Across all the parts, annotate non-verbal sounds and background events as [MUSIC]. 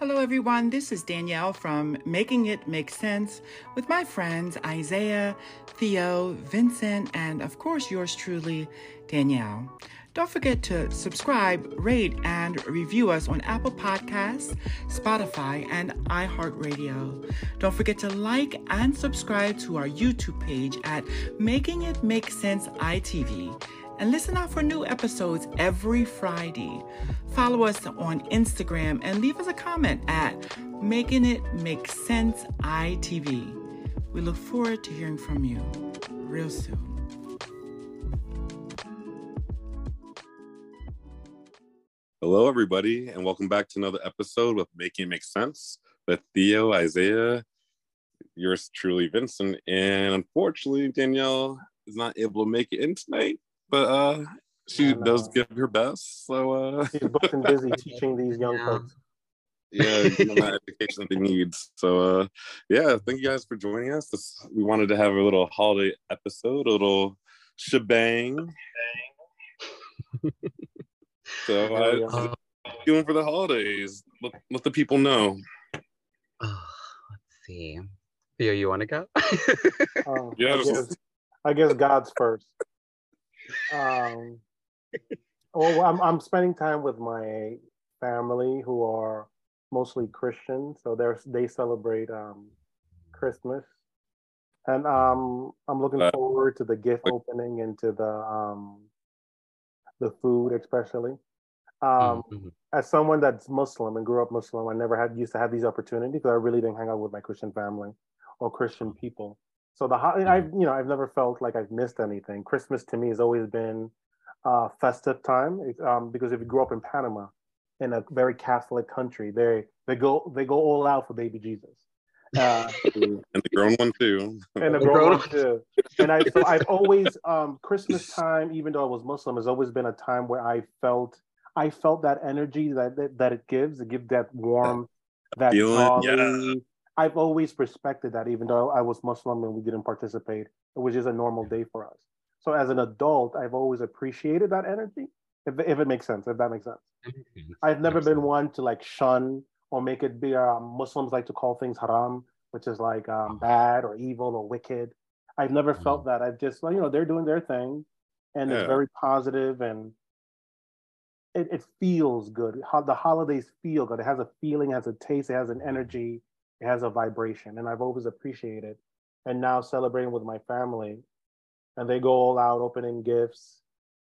Hello, everyone. This is Danielle from Making It Make Sense with my friends Isaiah, Theo, Vincent, and of course, yours truly, Danielle. Don't forget to subscribe, rate, and review us on Apple Podcasts, Spotify, and iHeartRadio. Don't forget to like and subscribe to our YouTube page at Making It Make Sense ITV and listen out for new episodes every Friday. Follow us on Instagram and leave us a comment at Making It Make Sense ITV. We look forward to hearing from you real soon. Hello, everybody, and welcome back to another episode with Making It Make Sense with Theo, Isaiah, yours truly, Vincent. And unfortunately, Danielle is not able to make it in tonight, but uh, she And, does uh, give her best. So, uh, She's booked and busy [LAUGHS] teaching these young Yeah. folks. yeah, give that [LAUGHS] education that they need. So, uh, yeah, thank you guys for joining us. This, we wanted to have a little holiday episode, a little shebang. [LAUGHS] so, There we uh, go. Uh, doing for the holidays? Let, let the people know. oh, let's see. Theo, you want to go? Um, I, Yes. guess, I guess God's first. Um, well, I'm, I'm spending time with my family who are mostly Christian, so they're they celebrate um, Christmas, and um, I'm looking Uh, forward to the gift opening and to the um, the food, especially. Um, Mhm. as someone that's Muslim and grew up Muslim, I never had used to have these opportunities because I really didn't hang out with my Christian family or Christian people. So the ho- I've you know I've never felt like I've missed anything. Christmas to me has always been a festive time um, because if you grew up in Panama, in a very Catholic country, they they go they go all out for baby Jesus. [LAUGHS] Uh, and the grown one too. and The grown grown up too. And I so I've [LAUGHS] always um Christmas time, even though I was Muslim, has always been a time where I felt I felt that energy that that, that it gives, it gives that warm, that Feeling, jolly. I've always respected that, even though I was Muslim and we didn't participate. It was just a normal day for us. So as an adult, I've always appreciated that energy. If, if it makes sense, if that makes sense. I've never been one to like shun or make it be. Um, Muslims like to call things haram, which is like um, bad or evil or wicked. I've never felt that. I've just, you know, they're doing their thing, and Yeah. it's very positive and it, it feels good. How the holidays feel good. It has a feeling, has a taste, it has an energy, it has a vibration, and I've always appreciated. And now celebrating with my family, and they go all out opening gifts.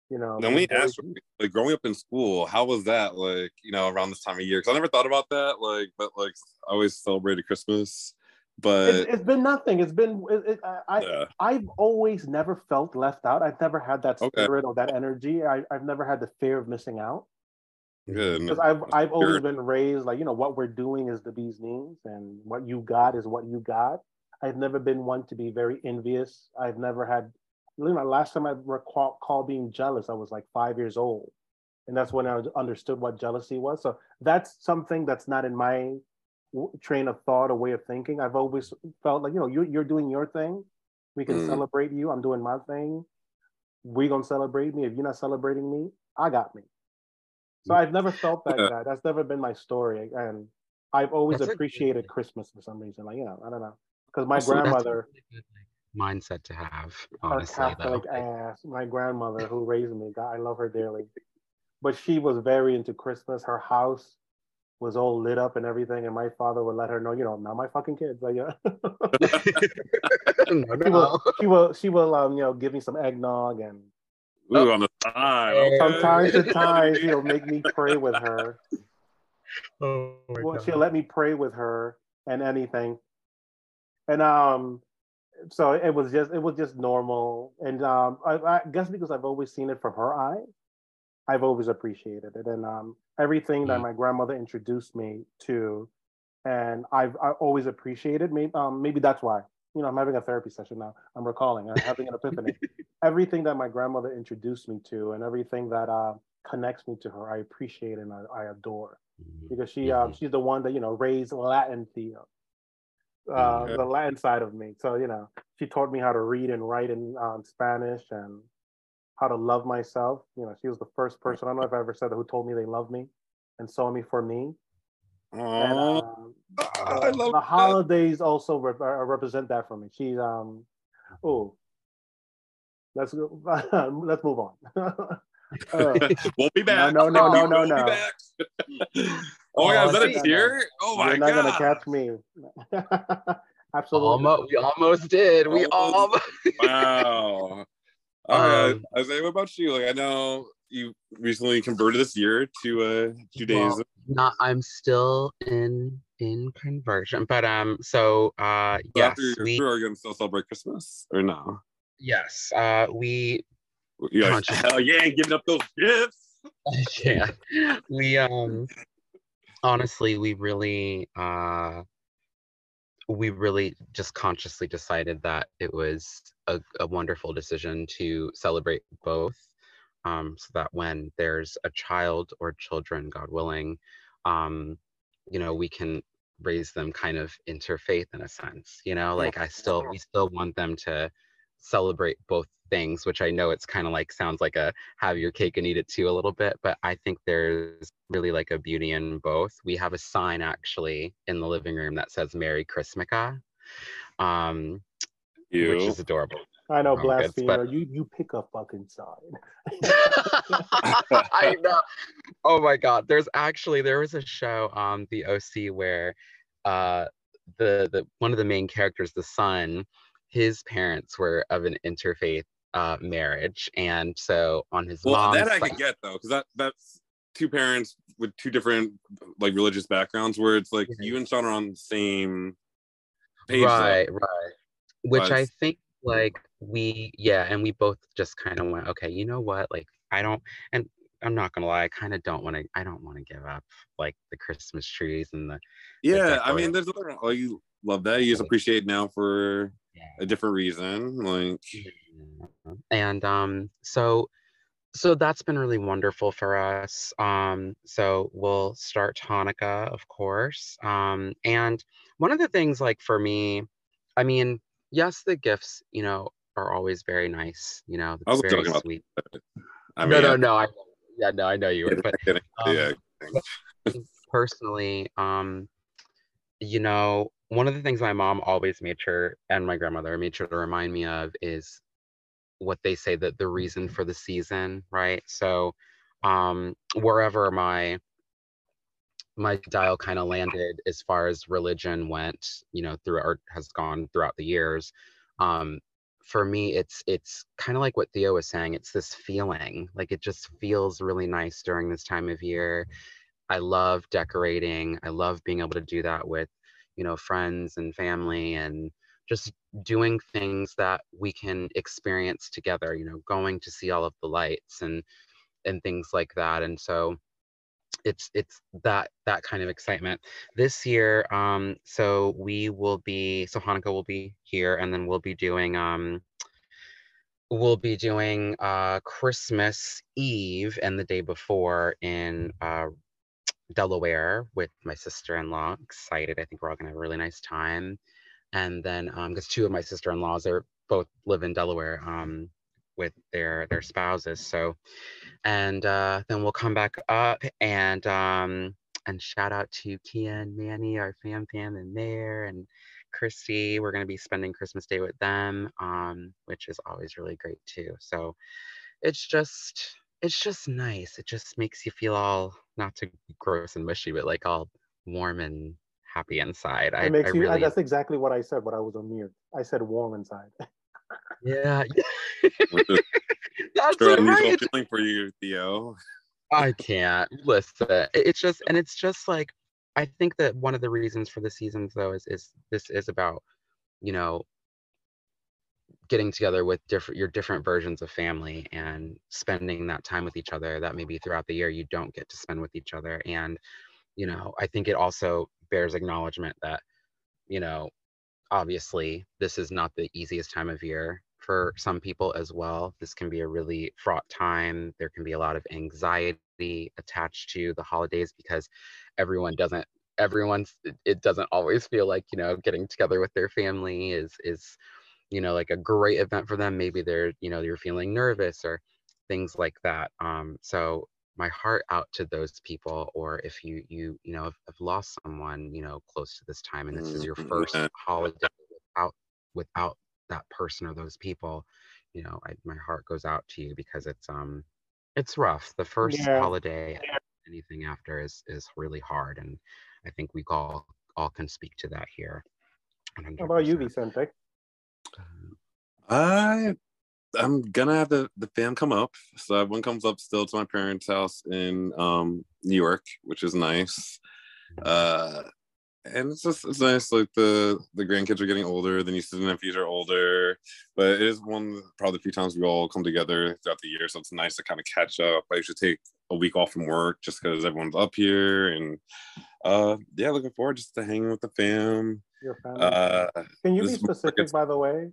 You know, Let me my boys- ask like growing up in school, how was that like, you know, around this time of year? Because I never thought about that. Like, but like I always celebrated Christmas. But It's, it's been nothing. It's been. It, it, I, I yeah. I've always never felt left out. I've never had that Okay. spirit or that energy. I, I've never had the fear of missing out. Because I've I've always been raised like you know what we're doing is the bee's knees and what you got is what you got. I've never been one to be very envious. I've never had. You know, last time I recall call being jealous, I was like five years old, and that's when I understood what jealousy was. So that's something that's not in my w- train of thought or way of thinking. I've always felt like you know you're you're doing your thing. We can Mm. celebrate you. I'm doing my thing. We gonna celebrate me. If you're not celebrating me, I got me. So I've never felt like Yeah. that. That's never been my story, and I've always That's appreciated thing. Christmas for some reason. Like you know, I don't know, because my Also, that's That's a grandmother, really good, like, mindset to have, her honestly. Catholic though. ass, my grandmother who raised me, God, I love her dearly, but she was very into Christmas. Her house was all lit up and everything, and my father would let her know, you know, not my fucking kids. Like, yeah. [LAUGHS] no, she will, she will, she will, um, you know, give me some eggnog, and Ooh, on the side. Okay. from time to time, you know, make me pray with her. [LAUGHS] Oh well, she'll let me pray with her and anything. And um, so it was just it was just normal. And um, I, I guess because I've always seen it from her eyes, I've always appreciated it. And um, everything that Mm. my grandmother introduced me to, and I've I always appreciated. Maybe um, maybe that's why. You know, I'm having a therapy session now. I'm recalling. I'm having an epiphany. [LAUGHS] everything that my grandmother introduced me to, and everything that uh, connects me to her, I appreciate and I, I adore Mhm. because she um, she's the one that you know raised Latin Theo, uh, Okay. the Latin side of me. So you know she taught me how to read and write in um, Spanish and how to love myself. You know she was the first person I don't know if I ever said that who told me they love me and saw me for me. And Aw. [LAUGHS] I love the that. holidays also rep- uh, represent that for me. She's um, oh, let's go. [LAUGHS] let's move on. [LAUGHS] Uh, We'll be back. no, no, no, We no, will be no. back. oh my god, is that Oh, a no, tear? Oh my God. You're not god. gonna catch me. Absolutely. Almost, we almost did. We Almost. almost. Wow. All right. Um, Isaiah, what about you? Like I know you recently converted this year to uh Judaism. Well, not. I'm still in in conversion, but um. So uh, yes, after we are you gonna still celebrate Christmas or no? yes uh we You're like, hell yeah, giving up those gifts. [LAUGHS] yeah we um honestly we really uh we really just consciously decided that it was a, a wonderful decision to celebrate both um so that when there's a child or children god willing um you know we can raise them kind of interfaith in a sense you know like i still we still want them to celebrate both things which i know it's kind of like sounds like a have your cake and eat it too a little bit but i think there's really like a beauty in both. We have a sign actually in the living room that says merry christmukkah um which is adorable I know, Oh, blasphemer. but- You you pick a fucking side. [LAUGHS] I know. Oh my god. There's actually there was a show um the OC where uh the the one of the main characters, the son, his parents were of an interfaith uh marriage. And so on his Well, mom's that I side- could get though, because that that's two parents with two different like religious backgrounds, where it's like Yeah. you and Sean are on the same page. though. right, right. Which I think like we yeah, and we both just kind of went, okay, you know what? Like I don't and I'm not gonna lie, I kind of don't want to I don't want to give up like the Christmas trees and the Yeah, I mean, there's other. Oh, you love that. You just appreciate now for yeah. a different reason. Like, and um so so that's been really wonderful for us um so we'll start hanukkah of course um and one of the things like for me i mean yes the gifts you know are always very nice you know I was very joking about I no mean, no no i yeah no i know you would but [LAUGHS] um, yeah, [LAUGHS] personally, um, you know, one of the things my mom always made sure, and my grandmother made sure to remind me of, is what they say that the reason for the season, right? So, um, wherever my my dial kind of landed as far as religion went, you know, through or has gone throughout the years. Um, for me, it's it's kind of like what Theo was saying. It's this feeling, like it just feels really nice during this time of year. I love decorating. I love being able to do that with, you know, friends and family and just doing things that we can experience together, you know, going to see all of the lights and and things like that. And so it's it's that that kind of excitement. This year, um, so we will be so Hanukkah will be here and then we'll be doing um we'll be doing uh Christmas Eve and the day before in uh Delaware with my sister-in-law. Excited. I think we're all gonna have a really nice time. And then um because two of my sister-in-laws are both live in Delaware um with their their spouses. So and uh then we'll come back up and um and shout out to Kia and Manny, our fam fam in there and Christy. We're gonna be spending Christmas Day with them, um, which is always really great too. So it's just it's just nice. It just makes you feel all not too gross and mushy, but like all warm and happy inside. I, I you. really That's exactly what I said. But I was on mute. I said warm inside. [LAUGHS] yeah. [LAUGHS] That's sure right. feeling for you, Theo. I can't listen. It's just, and it's just like I think that one of the reasons for the seasons though is is this is about, you know, getting together with different your different versions of family and spending that time with each other that maybe throughout the year you don't get to spend with each other. And, you know, I think it also bears acknowledgement that, you know, obviously this is not the easiest time of year for some people as well. This can be a really fraught time. There can be a lot of anxiety attached to the holidays because everyone doesn't everyone's it- it doesn't always feel like, you know, getting together with their family is is you know like a great event for them. Maybe they're, you know, you're feeling nervous or things like that. Um so my heart out to those people or if you you you know have, have lost someone you know close to this time and this is your Mhm, first holiday without without that person or those people you know I, my heart goes out to you because it's um it's rough the first Yeah. holiday and anything after is is really hard and i think we all all can speak to that here How about you, 100%. Vicente? I I'm gonna have the the fam come up. So everyone comes up still to my parents' house in um New York, which is nice. Uh and it's just it's nice like the the grandkids are getting older, the nieces and nephews are older. But it is one probably the few times we all come together throughout the year. So it's nice to kind of catch up. I usually take a week off from work just because everyone's up here and uh yeah, looking forward just to hanging with the fam. Your family. Uh Can you be this is more like specific, by the way?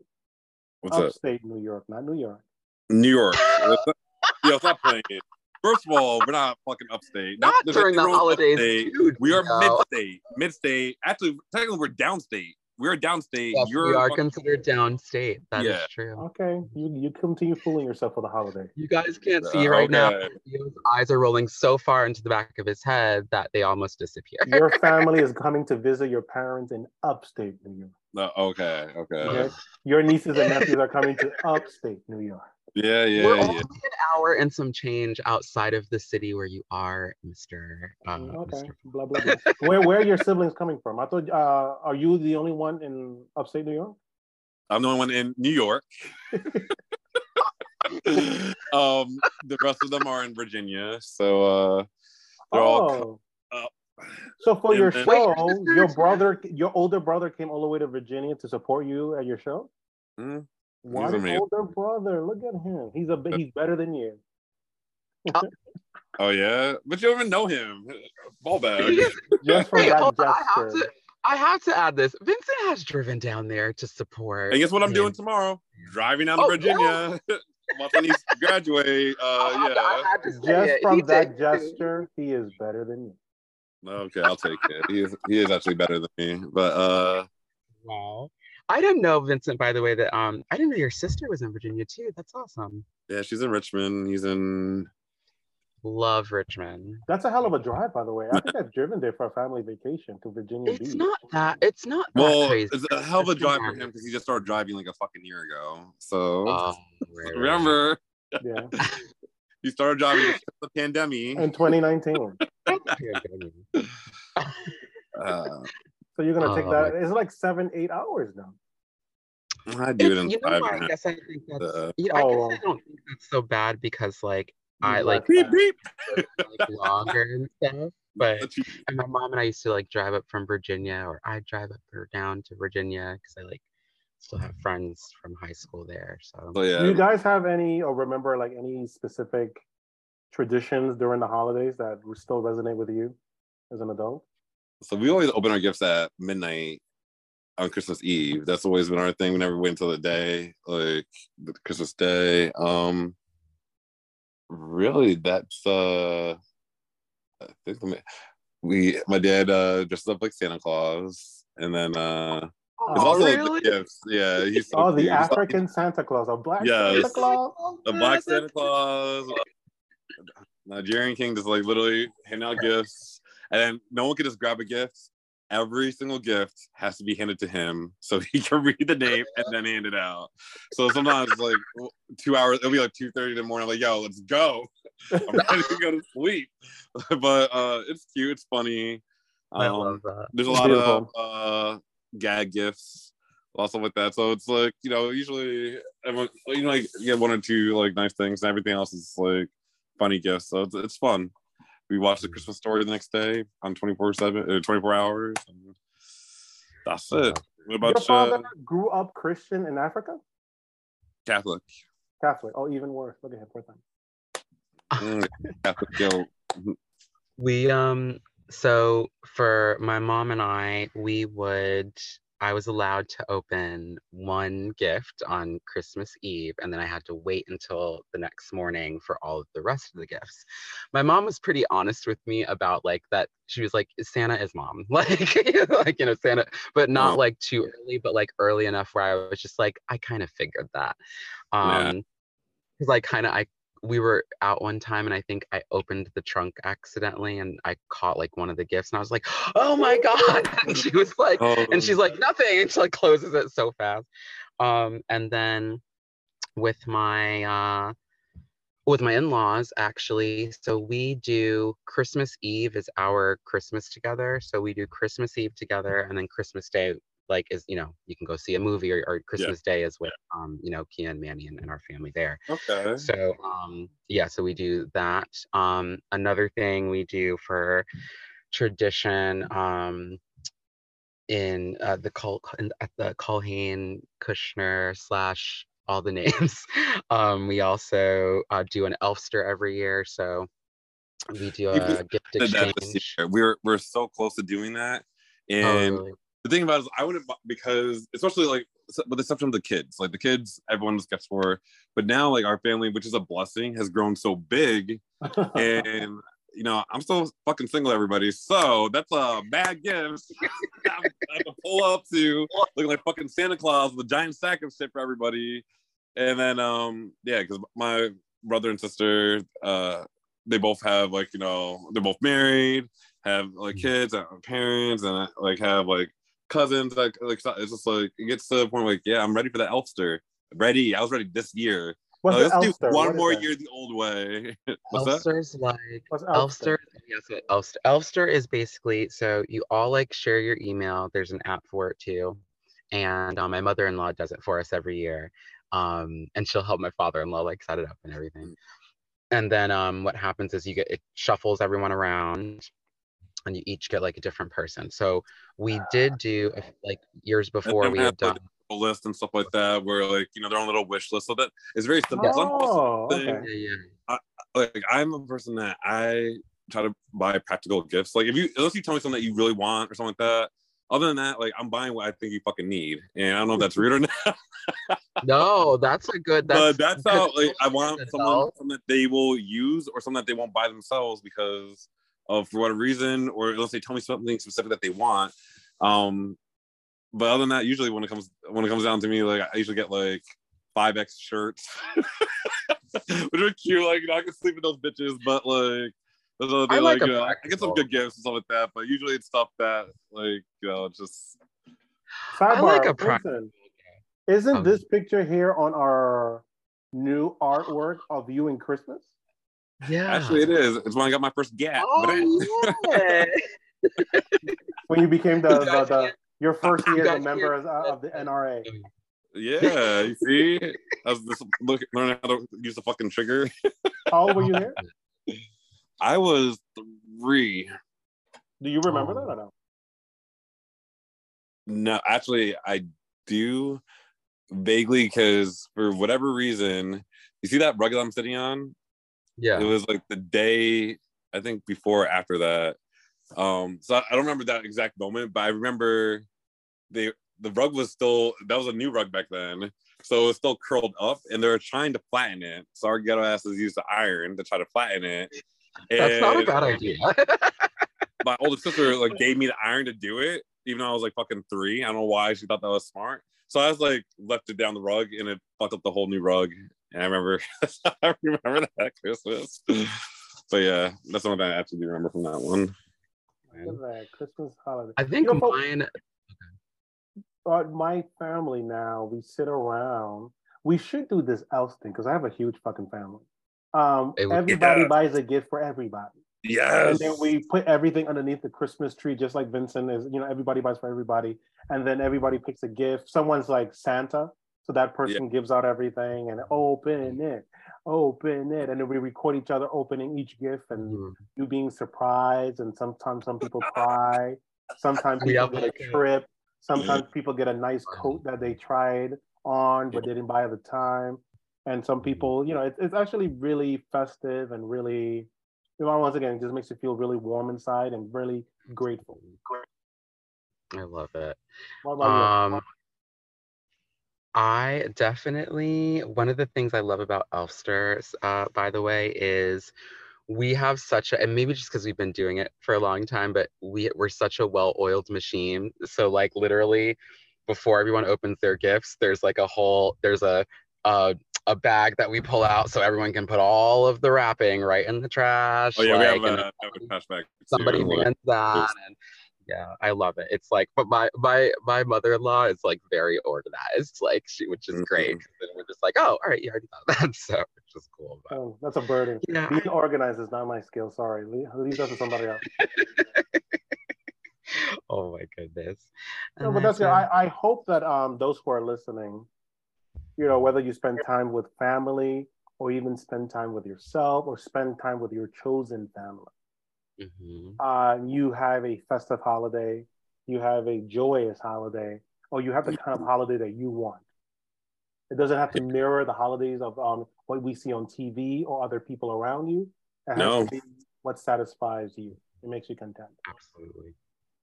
What's up? Upstate New York, not New York. New York. Yo, stop playing it. First of all, we're not fucking upstate. not there's during the nothing wrong with holidays dude, We are no. mid-state. Mid-state. Actually, technically, we're downstate. We're downstate. Yes, You're we are fucking- considered downstate. That is Yeah. true. Okay, you you continue fooling yourself for the holiday. You guys can't see Uh, right now. okay. Theo's eyes are rolling so far into the back of his head that they almost disappear. Your [LAUGHS] family is coming to visit your parents in upstate New York. No, okay, okay. Okay? Your nieces and nephews are coming to [LAUGHS] upstate New York. Yeah, yeah, We're yeah. only an hour and some change outside of the city where you are, Mister. Uh, Okay, Mr. blah blah blah. [LAUGHS] where where are your siblings coming from? I thought, uh, are you the only one in upstate New York? I'm the only one in New York. [LAUGHS] um, the rest of them are in Virginia. So uh they're all Oh, up. So for your then- show, Wait, your your brother, your older brother, came all the way to Virginia to support you at your show. Mm, One amazing. older brother. Look at him. He's a he's better than you. [LAUGHS] Oh yeah, but you don't even know him. Ball [LAUGHS] bag. Just from Hey, that hold on, I have gesture. to. I have to add this. Vincent has driven down there to support. And guess what I'm him. doing tomorrow? Driving down to Oh, Virginia. Once [LAUGHS] I need graduate. Uh, had I yeah. had to say Just it. from He that did. gesture, he is better than you. Okay, I'll take it. He is he is actually better than me. But uh, Wow. I didn't know, Vincent, by the way, that um I didn't know your sister was in Virginia too. That's awesome. yeah, she's in Richmond. He's in. Love Richmond. That's a hell of a drive, by the way. I think I've driven there for a family vacation to Virginia It's Beach. not that it's not that Well, crazy. it's a hell of a It's drive for him because he just started driving like a fucking year ago. So Oh, right, [LAUGHS] right, remember, Yeah, [LAUGHS] he started driving before the [LAUGHS] pandemic. in 2019. [LAUGHS] Uh, So you're gonna take Oh, that? It's like seven, eight hours now. I do it It's- in you know five what? I guess I think that's Uh, you know, I Oh. guess I don't think that's so bad because like I like Beep beep. like longer and stuff. But But and my mom and I used to like drive up from Virginia, or I drive up or down to Virginia because I like still have friends from high school there. So So yeah, Do you guys have any or remember like any specific traditions during the holidays that still resonate with you as an adult? so we always open our gifts at midnight on Christmas Eve. That's always been our thing. We never wait until the day, like the Christmas Day. Um, really, that's uh, I think the ma- we my dad uh dressed up like Santa Claus, and then uh, it's Oh, also really? the gifts. Yeah, [LAUGHS] he's so Oh, the cute. He's like African Santa Claus, a black Yes. Santa Claus. a black Santa Claus, Nigerian king, just like literally handing out gifts, and then no one can just grab a gift. Every single gift has to be handed to him so he [LAUGHS] can read the name and then hand it out. So sometimes it's like two hours, it'll be like two thirty in the morning. I'm like, yo, let's go. [LAUGHS] I'm ready to go to sleep. but uh, it's cute, it's funny. I Um, love that. there's a lot Beautiful. of uh gag gifts also with that. So it's like you know usually everyone you know like you get one or two like nice things and everything else is like funny gifts. So it's, it's fun. We watch the christmas story the next day on 24 7 uh, 24 hours and that's it. What Your about father uh, grew up Christian in Africa, catholic. Catholic. Oh, even worse. Look at him. Poor thing. Mm, catholic yo [LAUGHS] We um so for my mom and I, we would I was allowed to open one gift on Christmas Eve and then I had to wait until the next morning for all of the rest of the gifts. My mom was pretty honest with me about like that she was like Santa is mom. [LAUGHS] Like like you know Santa but not Oh. like too early but like early enough where I was just like I kind of figured that. Um because I kind of I we were out one time and I think I opened the trunk accidentally and I caught like one of the gifts and I was like, oh my God. [LAUGHS] And she was like, Oh, and she's like, nothing. And she like closes it so fast. Um, and then with my uh with my in-laws actually so we do christmas eve is our christmas together so we do christmas eve together and then christmas day like is you know you can go see a movie or, or christmas day is with um you know kia and manny and, and our family there okay. so um yeah so we do that um another thing we do for tradition um in uh, the in, at the Colhane Kushner slash all the [LAUGHS] names. Um, we also uh, do an Elfster every year, so we do a gift Did that this exchange. We're we're so close to doing that, Oh, and really? The thing about it is I wouldn't because especially like with the exception of the kids, like the kids, everyone just gets for, but now like our family, which is a blessing, has grown so big, [LAUGHS] and you know I'm still fucking single, everybody. So that's a bad gift. [LAUGHS] I have to pull up to looking like fucking Santa Claus with a giant sack of shit for everybody, and then um yeah, because my brother and sister, uh, they both have like you know they're both married, have like kids, and have parents, and like have like cousins. Like like it's just like it gets to the point like yeah, I'm ready for the Elfster. Ready, I was ready this year. What's Uh, let's Elfster? do one What is more year the old way. [LAUGHS] What's that? Like What's Elfster. Elfster? Yes, what Elfster. Elfster is basically so you all like share your email. There's an app for it too, and um, my mother-in-law does it for us every year, um, and she'll help my father-in-law like set it up and everything. And then um, what happens is you get it shuffles everyone around, and you each get like a different person. So we ah, did do like years before we we had have, like, done. A list and stuff like that, where like you know their own little wish list. So that it's very simple. I'm Oh, thing- okay. Yeah, yeah. like I'm a person that I try to buy practical gifts. Like if you unless you tell me something that you really want or something like that. Other than that, like I'm buying what I think you fucking need, and I don't know if that's rude or [LAUGHS] not. No, that's a good. That's but that's how like I want someone something that they will use or something that they won't buy themselves because of for whatever reason, or unless they tell me something specific that they want. Um, but other than that, usually when it comes when it comes down to me, like I usually get like five X shirts, [LAUGHS] which are cute. Like you know, I can sleep with those bitches, but like. Those other I like like, you know, I get some good gifts and stuff like that, but usually it's stuff that, like, you know, just Sidebar, I like a listen, practical. Isn't Um, this picture here on our new artwork of you in Christmas? Yeah. actually it is. It's when I got my first gap. Oh, yeah. [LAUGHS] When you became the, the, the your first year as a member can't uh, of the NRA. Yeah, you see, I was just look, learning how to use the fucking trigger. How old were you there? [LAUGHS] I was three. Do you remember Oh. that or no? No, actually, I do vaguely because for whatever reason, you see that rug that I'm sitting on? Yeah. It was like the day I think before or after that. Um, so I I don't remember that exact moment, but I remember they the rug was still that was a new rug back then, so it was still curled up, and they were trying to flatten it. So our ghetto asses used the iron to try to flatten it. That's not a bad idea. [LAUGHS] My older sister like gave me the iron to do it, even though I was like fucking three. I don't know why she thought that was smart. So I was like left it down the rug, and it fucked up the whole new rug. And I remember, [LAUGHS] I remember that Christmas. But yeah, that's the one thing I actually do remember from that one. Look Christmas holiday. I think You know, folks- mine. But my family now, we sit around. We should do this else thing because I have a huge fucking family. Um, would- everybody Yeah. buys a gift for everybody. Yes. and then we put everything underneath the Christmas tree, just like Vincent is. You know, everybody buys for everybody, and then everybody picks a gift. Someone's like Santa, so that person gives out everything and open it, open it, and then we record each other opening each gift and Mhm. you being surprised. And sometimes some people cry, sometimes people have get a trip, sometimes people get a nice coat that they tried on but didn't buy at the time, and some people, you know, it's it's actually really festive and really you know, once again, it just makes you feel really warm inside and really grateful. I love it. What about you? Um, I definitely one of the things I love about Elfster, uh, by the way, is we have such a and maybe just because we've been doing it for a long time, but we we're such a well-oiled machine. So like literally, before everyone opens their gifts, there's like a whole there's a uh a bag that we pull out so everyone can put all of the wrapping right in the trash. Oh yeah, like, we have a, have a trash bag. somebody mans that and yeah i love it it's like but my my my mother-in-law is like very organized like she which is great Mhm. 'cause then we're just like oh all right you already thought that [LAUGHS] so which is cool but Oh, that's a burden. Being organized is not my skill. Sorry. Leave, leave that to somebody else. [LAUGHS] oh my goodness No, but that's good. uh, I, I hope that um those who are listening, you know, whether you spend time with family or even spend time with yourself or spend time with your chosen family, mhm. uh, you have a festive holiday, you have a joyous holiday, or you have the kind of holiday that you want. It doesn't have to mirror the holidays of um, what we see on TV or other people around you. It has No. to be what satisfies you. It makes you content. absolutely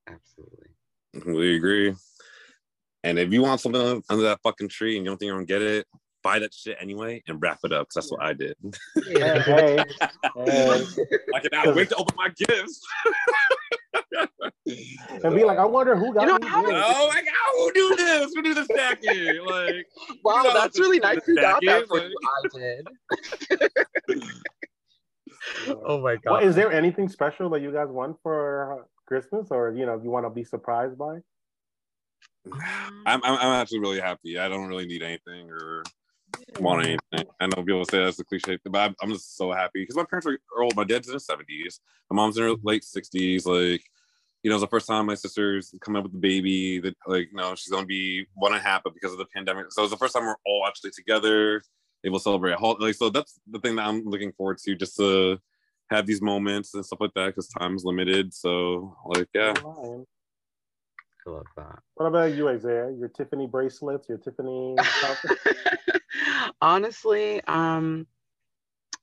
absolutely We agree. And if you want something under that fucking tree and you don't think you're gonna get it, buy that shit anyway and wrap it up. Cause that's what I did. [LAUGHS] Hey, hey, hey. I cannot wait to open my gifts. and be like, I wonder who got You know, me oh, I oh my god, who do this? Who do the stacking? Like, [LAUGHS] wow know, that's really nice you got that for you i did [LAUGHS] oh my god Well, is there anything special that you guys want for Christmas, or you know, you want to be surprised by? I'm, I'm I'm actually really happy. I don't really need anything or want anything. I know people say that's a cliche, but I'm, I'm just so happy because my parents are are old. My dad's in his 70s. My mom's in her late 60s. Like, you know, it's the first time my sister's coming up with the baby. That like, you know, she's gonna be one and a half, but because of the pandemic, so it's the first time we're all actually together, able to celebrate. a hol- Like, so that's the thing that I'm looking forward to, just to have these moments and stuff like that because time's limited. So, like, yeah. I love that What about you, Isaiah? Your Tiffany bracelets, your Tiffany. [LAUGHS] honestly um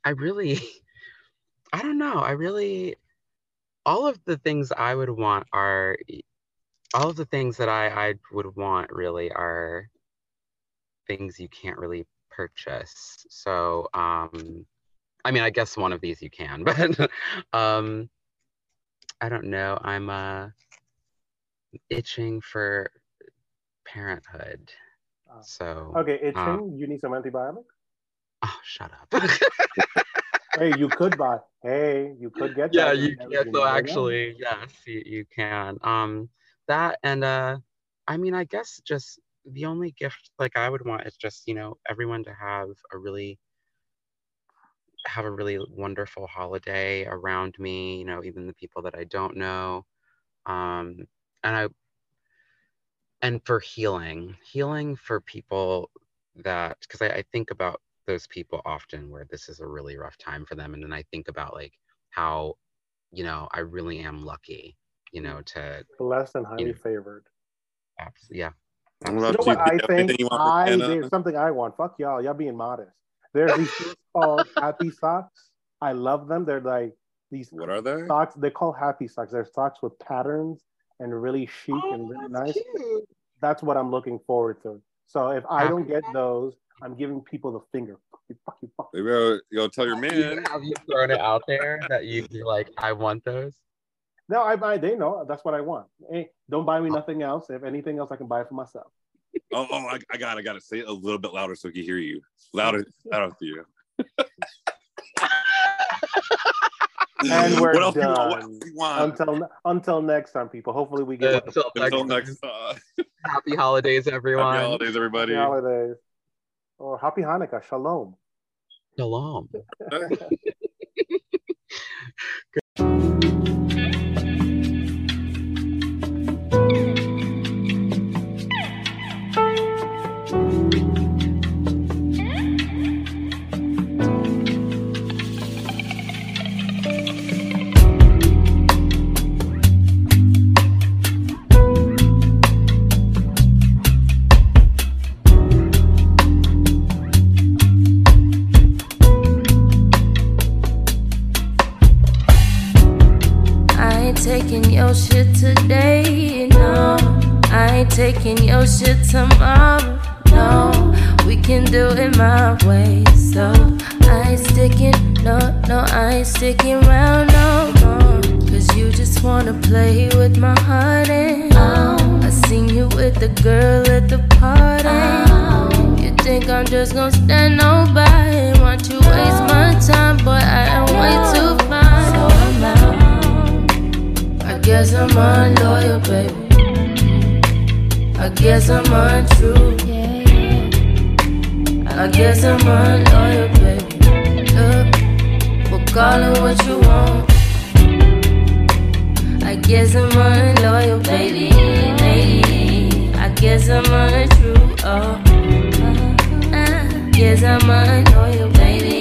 i really [LAUGHS] i don't know. I really all of the things i would want are all of the things that i i would want really are things you can't really purchase. So um i mean i guess one of these you can [LAUGHS] but um i don't know. I'm uh itching for parenthood. So okay, itching. Uh, you need some antibiotics. Oh, shut up. [LAUGHS] Hey, you could buy. Hey, you could get. yeah, that. you can. you So actually, yes, you, you can. Um, that and uh, I mean, I guess just the only gift like I would want is just you know everyone to have a really have a really wonderful holiday around me. You know, even the people that I don't know. Um, and I and for healing, healing for people that because I, I think about those people often where this is a really rough time for them, and then I think about like how, you know, I really am lucky, you know, to Blessed and highly Yeah. favored. abs- yeah, What You know what you? I think? you I there's something I want. Fuck y'all. Y'all being modest. There's these things [LAUGHS] called happy socks. I love them. They're like these What are they? socks. They call happy socks. They're socks with patterns and really chic and oh, really nice. cute. That's what I'm looking forward to. So if I don't get those, I'm giving people the finger. Fuck you, fuck you, fuck you. Maybe I'll, tell your man. Have you thrown it out there that you, you're like, I want those? No, I buy. They know that's what I want. Hey, don't buy me nothing else. If anything else, I can buy it for myself. [LAUGHS] Oh, oh, I, I got, it, I got to say it a little bit louder so he can hear you. Louder, louder to you. [LAUGHS] And [LAUGHS] we're what else do you want? What done. you want? Until until next time, people. Hopefully we get Until Until next, next time. happy holidays, everyone. Happy holidays, everybody. happy holidays or happy Hanukkah. Shalom. Shalom. [LAUGHS] [LAUGHS] taking your shit tomorrow, no. We can do it my way, so I ain't sticking, no, no, I ain't sticking around no more. Cause you just wanna play with my heart, and oh, I seen you with the girl at the party. Oh. You think I'm just gonna stand on by and watch you waste my time, but I am way too fine. So I'm out. I guess I'm unloyal, baby. I guess I'm untrue. I guess I'm unloyal, baby. Yeah. But call what you want. I guess I'm unloyal, baby. baby. I guess I'm untrue. Oh. I guess I'm unloyal, baby.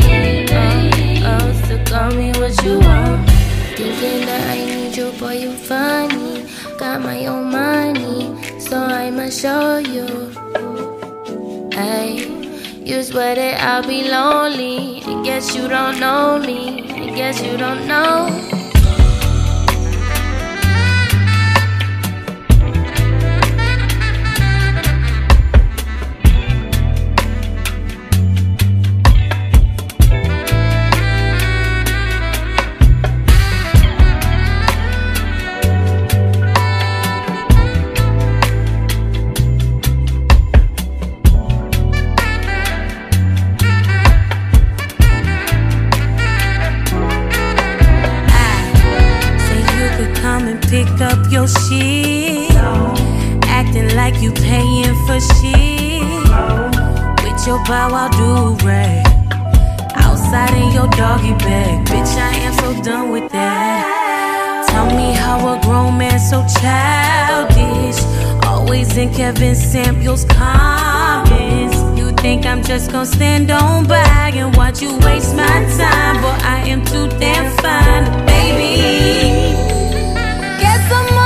Oh, oh, so call me what you want. Thinking that I need you, boy, you funny. Got my own money, so I'ma show you. Hey, you swear that I'll be lonely. I guess you don't know me. I guess you don't know. Bow wow do rag. Outside in your doggy bag. Bitch, I am so done with that. Tell me how a grown man so childish. Always in Kevin Samuels comments. You think I'm just gonna stand on by and watch you waste my time? But I am too damn fine, baby. Guess I'm